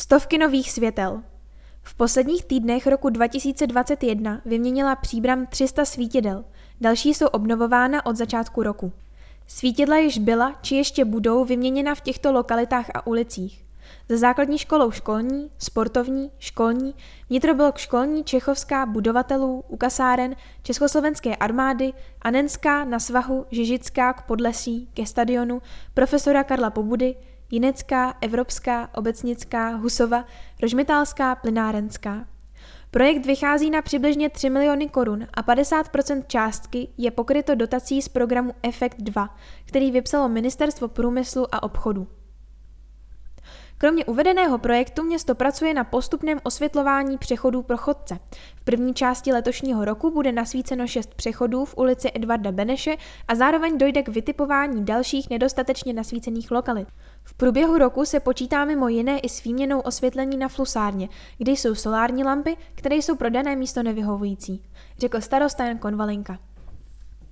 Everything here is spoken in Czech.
Stovky nových světel. V posledních týdnech roku 2021 vyměnila příbram 300 svítidel, další jsou obnovována od začátku roku. Svítidla již byla či ještě budou vyměněna v těchto lokalitách a ulicích. Za základní školou školní, sportovní, školní, vnitroblok školní, čechovská, budovatelů, u kasáren, československé armády, Anenská, na svahu, Žižická, k Podlesí, ke stadionu, profesora Karla Pobudy, Jinecká, Evropská, Obecnická, Husova, Rožmitálská, Plynárenská. Projekt vychází na přibližně 3 miliony korun a 50% částky je pokryto dotací z programu Efekt 2, který vypsalo Ministerstvo průmyslu a obchodu. Kromě uvedeného projektu město pracuje na postupném osvětlování přechodů pro chodce. V první části letošního roku bude nasvíceno šest přechodů v ulici Edvarda Beneše a zároveň dojde k vytipování dalších nedostatečně nasvícených lokalit. V průběhu roku se počítá mimo jiné i s výměnou osvětlení na flusárně, kde jsou solární lampy, které jsou pro dané místo nevyhovující, řekl starosta Jan Konvalinka.